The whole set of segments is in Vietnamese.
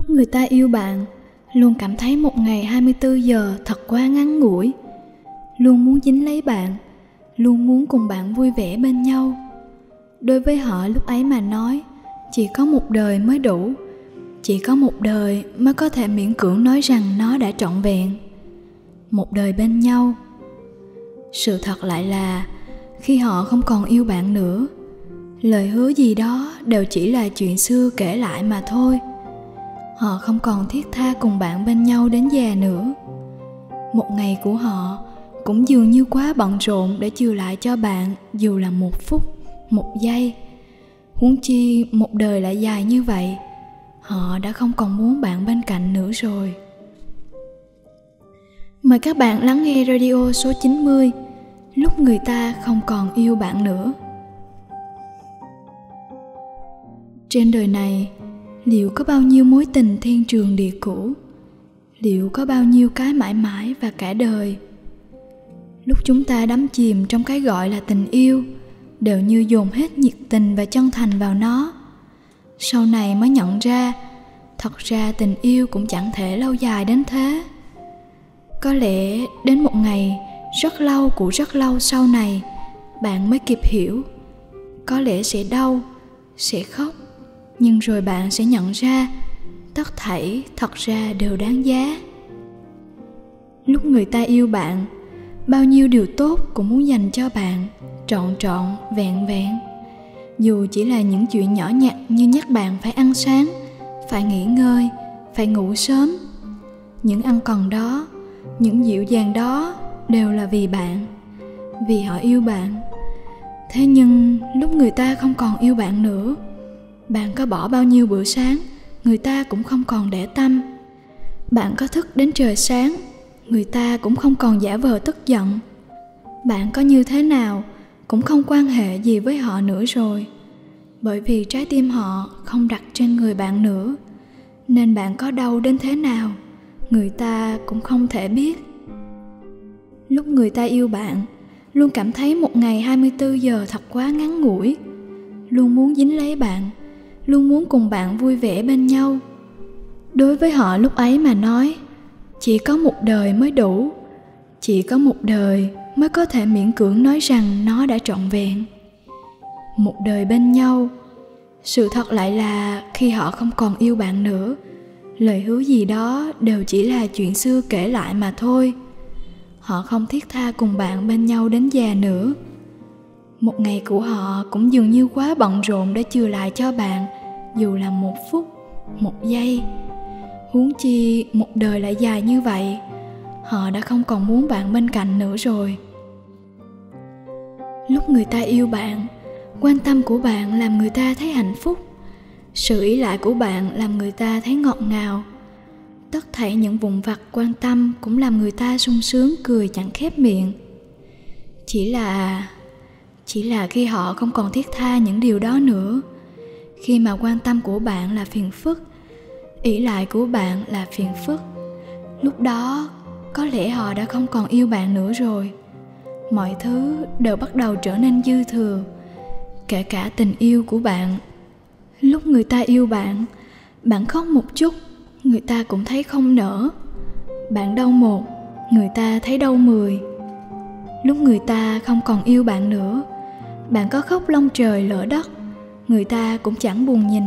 Lúc người ta yêu bạn, luôn cảm thấy một ngày 24 giờ thật quá ngắn ngủi. Luôn muốn dính lấy bạn, luôn muốn cùng bạn vui vẻ bên nhau. Đối với họ lúc ấy mà nói, chỉ có một đời mới đủ, chỉ có một đời mới có thể miễn cưỡng nói rằng nó đã trọn vẹn. Một đời bên nhau. Sự thật lại là khi họ không còn yêu bạn nữa, lời hứa gì đó đều chỉ là chuyện xưa kể lại mà thôi họ không còn thiết tha cùng bạn bên nhau đến già nữa. Một ngày của họ cũng dường như quá bận rộn để chừa lại cho bạn, dù là một phút, một giây. Huống chi một đời lại dài như vậy, họ đã không còn muốn bạn bên cạnh nữa rồi. Mời các bạn lắng nghe radio số 90 Lúc người ta không còn yêu bạn nữa. Trên đời này liệu có bao nhiêu mối tình thiên trường địa cũ? Liệu có bao nhiêu cái mãi mãi và cả đời? Lúc chúng ta đắm chìm trong cái gọi là tình yêu, đều như dồn hết nhiệt tình và chân thành vào nó. Sau này mới nhận ra, thật ra tình yêu cũng chẳng thể lâu dài đến thế. Có lẽ đến một ngày, rất lâu của rất lâu sau này, bạn mới kịp hiểu. Có lẽ sẽ đau, sẽ khóc nhưng rồi bạn sẽ nhận ra, tất thảy thật ra đều đáng giá. Lúc người ta yêu bạn, bao nhiêu điều tốt cũng muốn dành cho bạn, trọn trọn, vẹn vẹn. Dù chỉ là những chuyện nhỏ nhặt như nhắc bạn phải ăn sáng, phải nghỉ ngơi, phải ngủ sớm. Những ăn còn đó, những dịu dàng đó đều là vì bạn, vì họ yêu bạn. Thế nhưng lúc người ta không còn yêu bạn nữa bạn có bỏ bao nhiêu bữa sáng, người ta cũng không còn để tâm. Bạn có thức đến trời sáng, người ta cũng không còn giả vờ tức giận. Bạn có như thế nào, cũng không quan hệ gì với họ nữa rồi. Bởi vì trái tim họ không đặt trên người bạn nữa, nên bạn có đau đến thế nào, người ta cũng không thể biết. Lúc người ta yêu bạn, luôn cảm thấy một ngày 24 giờ thật quá ngắn ngủi, luôn muốn dính lấy bạn luôn muốn cùng bạn vui vẻ bên nhau. Đối với họ lúc ấy mà nói, chỉ có một đời mới đủ, chỉ có một đời mới có thể miễn cưỡng nói rằng nó đã trọn vẹn. Một đời bên nhau, sự thật lại là khi họ không còn yêu bạn nữa, lời hứa gì đó đều chỉ là chuyện xưa kể lại mà thôi. Họ không thiết tha cùng bạn bên nhau đến già nữa một ngày của họ cũng dường như quá bận rộn để chừa lại cho bạn. Dù là một phút, một giây, huống chi một đời lại dài như vậy, họ đã không còn muốn bạn bên cạnh nữa rồi. Lúc người ta yêu bạn, quan tâm của bạn làm người ta thấy hạnh phúc. Sự ý lại của bạn làm người ta thấy ngọt ngào. Tất thảy những vùng vặt quan tâm cũng làm người ta sung sướng, cười chẳng khép miệng. Chỉ là chỉ là khi họ không còn thiết tha những điều đó nữa. Khi mà quan tâm của bạn là phiền phức ỷ lại của bạn là phiền phức, lúc đó có lẽ họ đã không còn yêu bạn nữa rồi. Mọi thứ đều bắt đầu trở nên dư thừa, kể cả tình yêu của bạn. Lúc người ta yêu bạn bạn khóc một chút, người ta cũng thấy không nở bạn đau một, người ta thấy đau mười. Lúc người ta không còn yêu bạn nữa bạn có khóc long trời lỡ đất, người ta cũng chẳng buồn nhìn.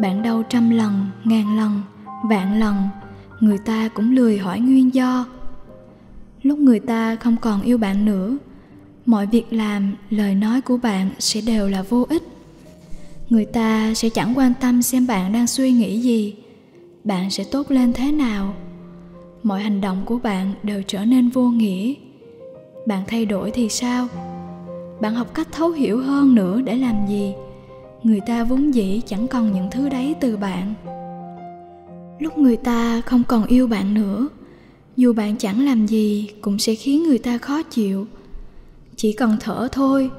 Bạn đau trăm lần, ngàn lần, vạn lần, người ta cũng lười hỏi nguyên do. Lúc người ta không còn yêu bạn nữa, mọi việc làm, lời nói của bạn sẽ đều là vô ích. Người ta sẽ chẳng quan tâm xem bạn đang suy nghĩ gì. Bạn sẽ tốt lên thế nào? Mọi hành động của bạn đều trở nên vô nghĩa. Bạn thay đổi thì sao? Bạn học cách thấu hiểu hơn nữa để làm gì? Người ta vốn dĩ chẳng còn những thứ đấy từ bạn. Lúc người ta không còn yêu bạn nữa, dù bạn chẳng làm gì cũng sẽ khiến người ta khó chịu. Chỉ cần thở thôi,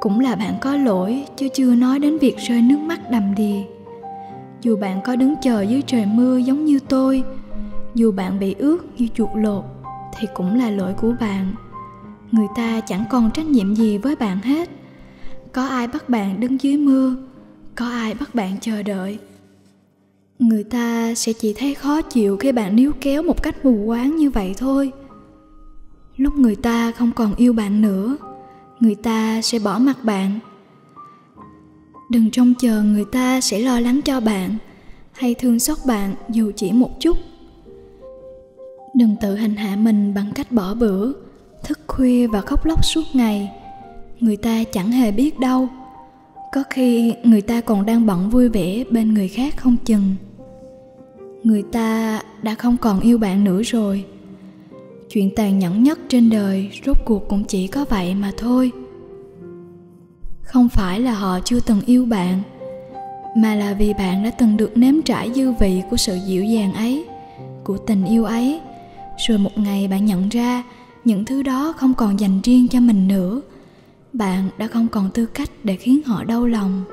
cũng là bạn có lỗi chứ chưa nói đến việc rơi nước mắt đầm đìa. Dù bạn có đứng chờ dưới trời mưa giống như tôi, dù bạn bị ướt như chuột lột, thì cũng là lỗi của bạn người ta chẳng còn trách nhiệm gì với bạn hết. Có ai bắt bạn đứng dưới mưa? Có ai bắt bạn chờ đợi? Người ta sẽ chỉ thấy khó chịu khi bạn níu kéo một cách mù quáng như vậy thôi. Lúc người ta không còn yêu bạn nữa, người ta sẽ bỏ mặt bạn. Đừng trông chờ người ta sẽ lo lắng cho bạn, hay thương xót bạn dù chỉ một chút. Đừng tự hành hạ mình bằng cách bỏ bữa thức khuya và khóc lóc suốt ngày. Người ta chẳng hề biết đâu. Có khi người ta còn đang bận vui vẻ bên người khác không chừng. Người ta đã không còn yêu bạn nữa rồi. Chuyện tàn nhẫn nhất trên đời rốt cuộc cũng chỉ có vậy mà thôi. Không phải là họ chưa từng yêu bạn, mà là vì bạn đã từng được nếm trải dư vị của sự dịu dàng ấy, của tình yêu ấy. Rồi một ngày bạn nhận ra những thứ đó không còn dành riêng cho mình nữa. Bạn đã không còn tư cách để khiến họ đau lòng.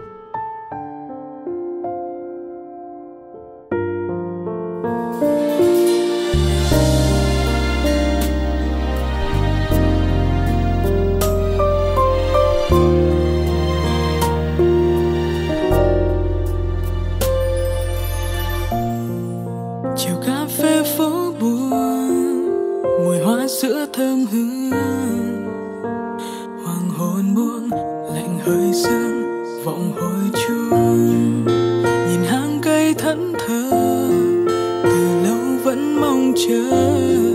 Thẫn thờ từ lâu vẫn mong chờ.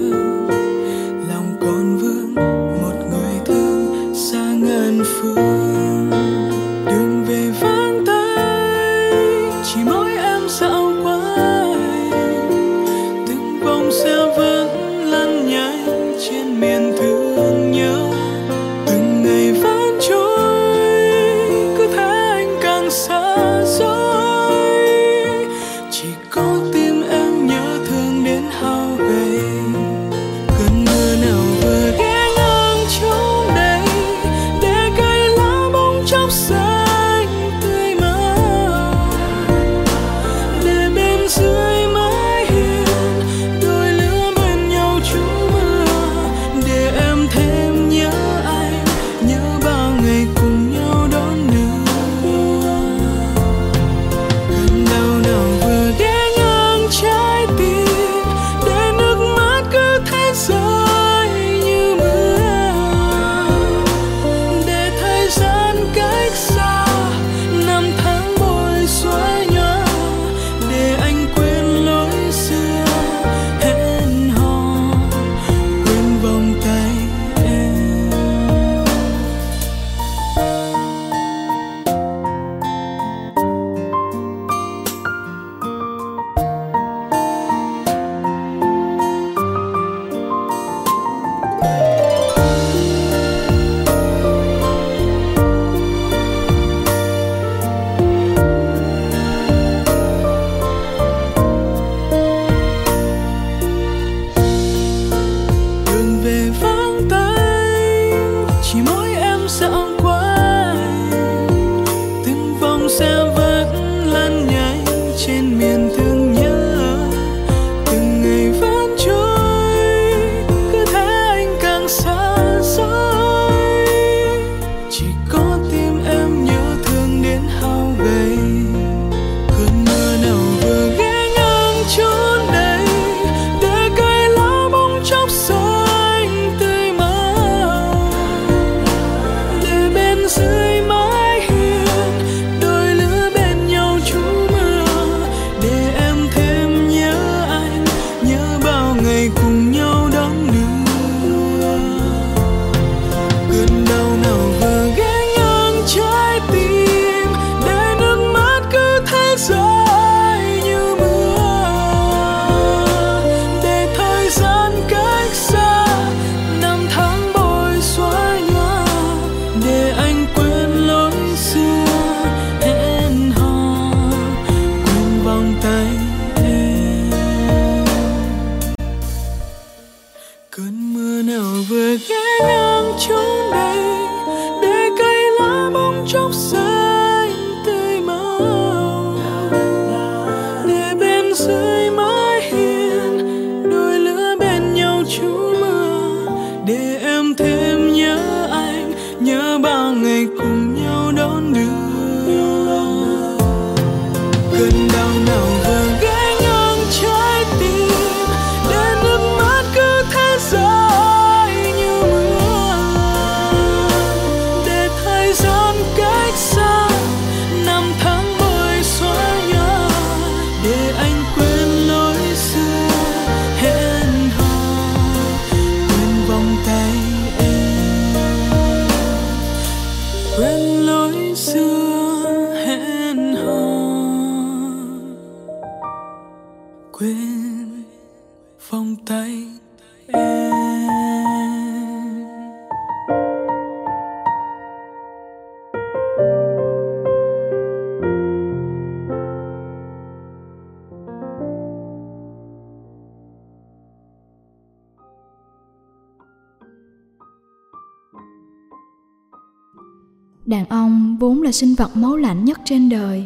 Đàn ông vốn là sinh vật máu lạnh nhất trên đời.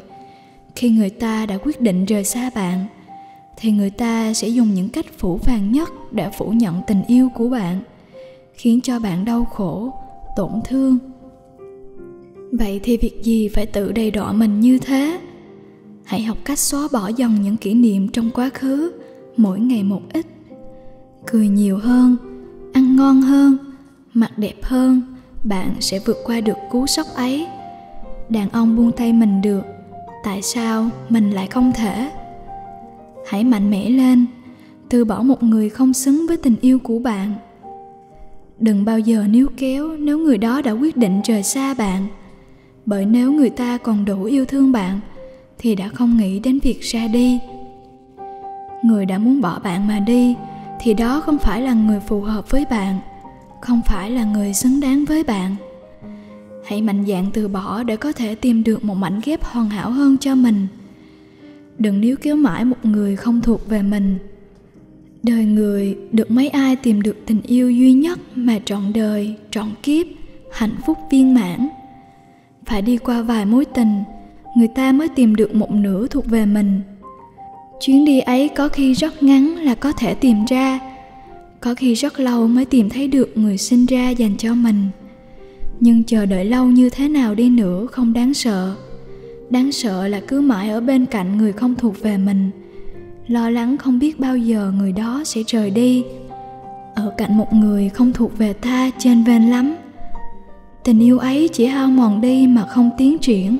Khi người ta đã quyết định rời xa bạn, thì người ta sẽ dùng những cách phủ phàng nhất để phủ nhận tình yêu của bạn, khiến cho bạn đau khổ, tổn thương. Vậy thì việc gì phải tự đầy đọa mình như thế? Hãy học cách xóa bỏ dần những kỷ niệm trong quá khứ, mỗi ngày một ít. Cười nhiều hơn, ăn ngon hơn, mặc đẹp hơn bạn sẽ vượt qua được cú sốc ấy. Đàn ông buông tay mình được, tại sao mình lại không thể? Hãy mạnh mẽ lên, từ bỏ một người không xứng với tình yêu của bạn. Đừng bao giờ níu kéo nếu người đó đã quyết định rời xa bạn, bởi nếu người ta còn đủ yêu thương bạn, thì đã không nghĩ đến việc ra đi. Người đã muốn bỏ bạn mà đi, thì đó không phải là người phù hợp với bạn không phải là người xứng đáng với bạn. Hãy mạnh dạn từ bỏ để có thể tìm được một mảnh ghép hoàn hảo hơn cho mình. Đừng níu kéo mãi một người không thuộc về mình. Đời người được mấy ai tìm được tình yêu duy nhất mà trọn đời, trọn kiếp, hạnh phúc viên mãn. Phải đi qua vài mối tình, người ta mới tìm được một nửa thuộc về mình. Chuyến đi ấy có khi rất ngắn là có thể tìm ra có khi rất lâu mới tìm thấy được người sinh ra dành cho mình. Nhưng chờ đợi lâu như thế nào đi nữa không đáng sợ. Đáng sợ là cứ mãi ở bên cạnh người không thuộc về mình. Lo lắng không biết bao giờ người đó sẽ rời đi. Ở cạnh một người không thuộc về ta trên ven lắm. Tình yêu ấy chỉ hao mòn đi mà không tiến triển.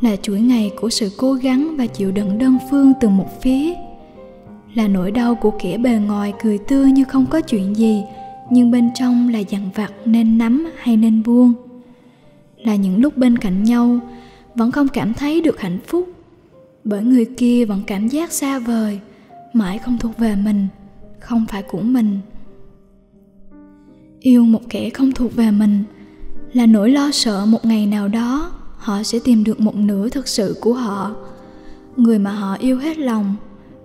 Là chuỗi ngày của sự cố gắng và chịu đựng đơn phương từ một phía là nỗi đau của kẻ bề ngoài cười tươi như không có chuyện gì, nhưng bên trong là dằn vặt nên nắm hay nên buông. Là những lúc bên cạnh nhau, vẫn không cảm thấy được hạnh phúc. Bởi người kia vẫn cảm giác xa vời, mãi không thuộc về mình, không phải của mình. Yêu một kẻ không thuộc về mình, là nỗi lo sợ một ngày nào đó họ sẽ tìm được một nửa thực sự của họ. Người mà họ yêu hết lòng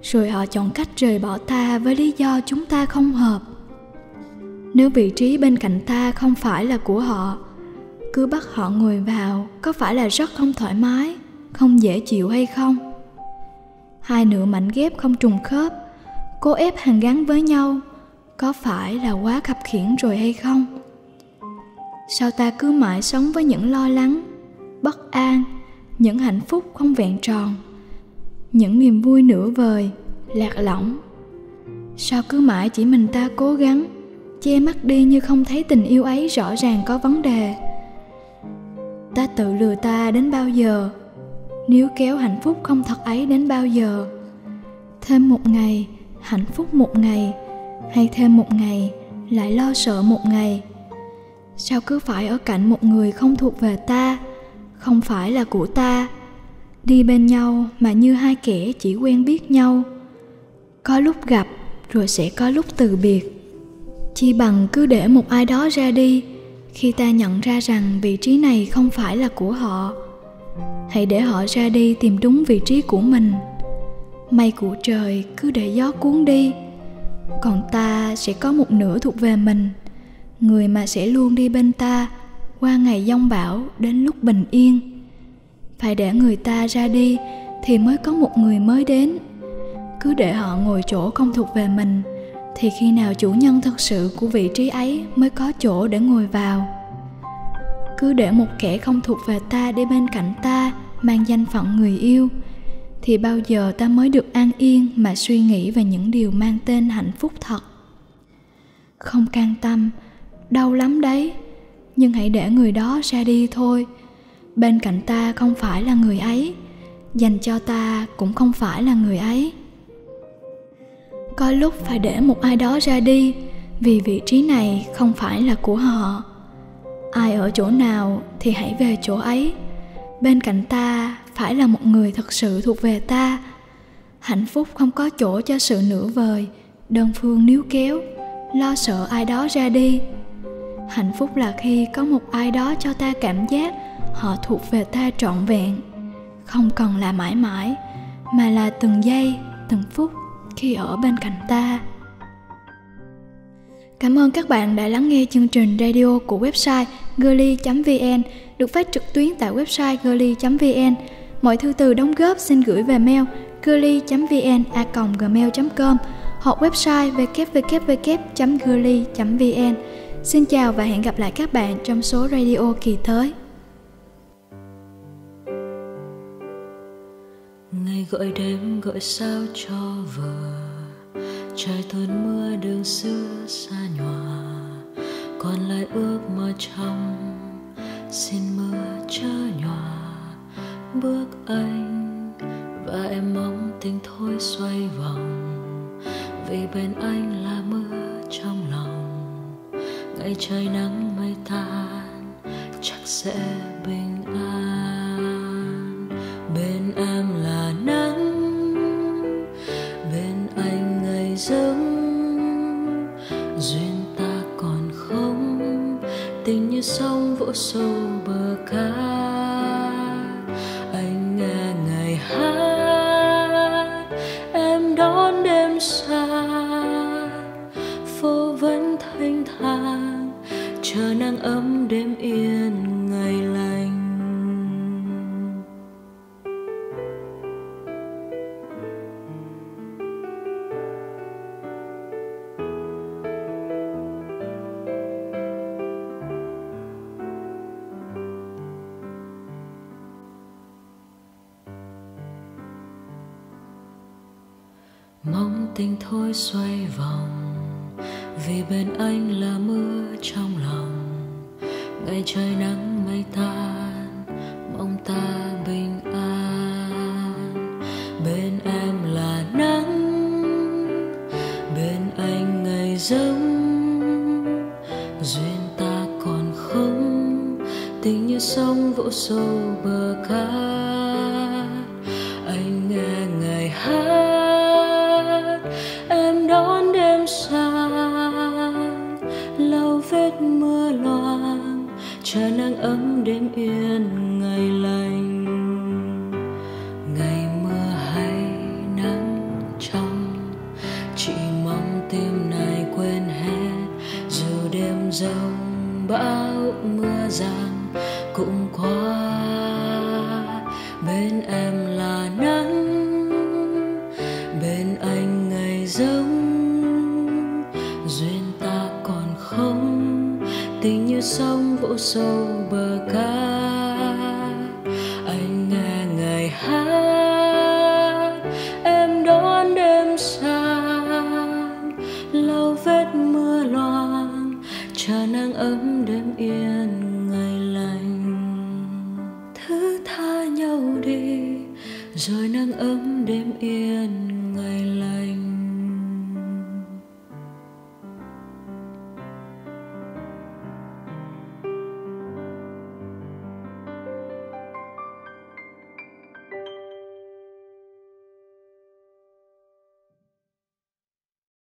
rồi họ chọn cách rời bỏ ta với lý do chúng ta không hợp. Nếu vị trí bên cạnh ta không phải là của họ, cứ bắt họ ngồi vào có phải là rất không thoải mái, không dễ chịu hay không? Hai nửa mảnh ghép không trùng khớp, cố ép hàng gắn với nhau, có phải là quá khập khiển rồi hay không? Sao ta cứ mãi sống với những lo lắng, bất an, những hạnh phúc không vẹn tròn? Những niềm vui nửa vời, lạc lõng. Sao cứ mãi chỉ mình ta cố gắng, che mắt đi như không thấy tình yêu ấy rõ ràng có vấn đề? Ta tự lừa ta đến bao giờ? Nếu kéo hạnh phúc không thật ấy đến bao giờ? Thêm một ngày, hạnh phúc một ngày, hay thêm một ngày, lại lo sợ một ngày? Sao cứ phải ở cạnh một người không thuộc về ta, không phải là của ta? Đi bên nhau mà như hai kẻ chỉ quen biết nhau. Có lúc gặp, rồi sẽ có lúc từ biệt. Chi bằng cứ để một ai đó ra đi, khi ta nhận ra rằng vị trí này không phải là của họ, hãy để họ ra đi tìm đúng vị trí của mình. Mây của trời cứ để gió cuốn đi, còn ta sẽ có một nửa thuộc về mình. Người mà sẽ luôn đi bên ta qua ngày giông bão đến lúc bình yên phải để người ta ra đi thì mới có một người mới đến. Cứ để họ ngồi chỗ không thuộc về mình, thì khi nào chủ nhân thật sự của vị trí ấy mới có chỗ để ngồi vào. Cứ để một kẻ không thuộc về ta đi bên cạnh ta mang danh phận người yêu, thì bao giờ ta mới được an yên mà suy nghĩ về những điều mang tên hạnh phúc thật? Không can tâm, đau lắm đấy, nhưng hãy để người đó ra đi thôi bên cạnh ta không phải là người ấy, dành cho ta cũng không phải là người ấy. Có lúc phải để một ai đó ra đi vì vị trí này không phải là của họ. Ai ở chỗ nào thì hãy về chỗ ấy. Bên cạnh ta phải là một người thật sự thuộc về ta. Hạnh phúc không có chỗ cho sự nửa vời, đơn phương níu kéo, lo sợ ai đó ra đi. Hạnh phúc là khi có một ai đó cho ta cảm giác họ thuộc về ta trọn vẹn, không cần là mãi mãi, mà là từng giây, từng phút khi ở bên cạnh ta Cảm ơn các bạn đã lắng nghe chương trình radio của website girly.vn được phát trực tuyến tại website girly.vn. Mọi thư từ đóng góp xin gửi về mail girly.vn a gmail.com hoặc website www.girly.vn. Xin chào và hẹn gặp lại các bạn trong số radio kỳ tới. Ngày gọi đêm gọi sao cho vừa trời tuôn mưa đường xưa xa nhòa, còn lại ước mơ trong xin mưa chớ nhòa. Bước anh và em mong tình thôi xoay vòng, vì bên anh là mưa trong lòng. Ngày trời nắng mây tan, chắc sẽ bình tình như sông vỗ sâu bờ cát. Mong tình thôi xoay vòng, vì bên anh là mưa trong lòng. Ngày trời nắng, mây tan, mong ta bình an. Bên em là nắng, bên anh ngày giống. Duyên ta còn không, tình như sông vỗ sâu bờ cát. Vết mưa loang chờ nắng ấm đêm yên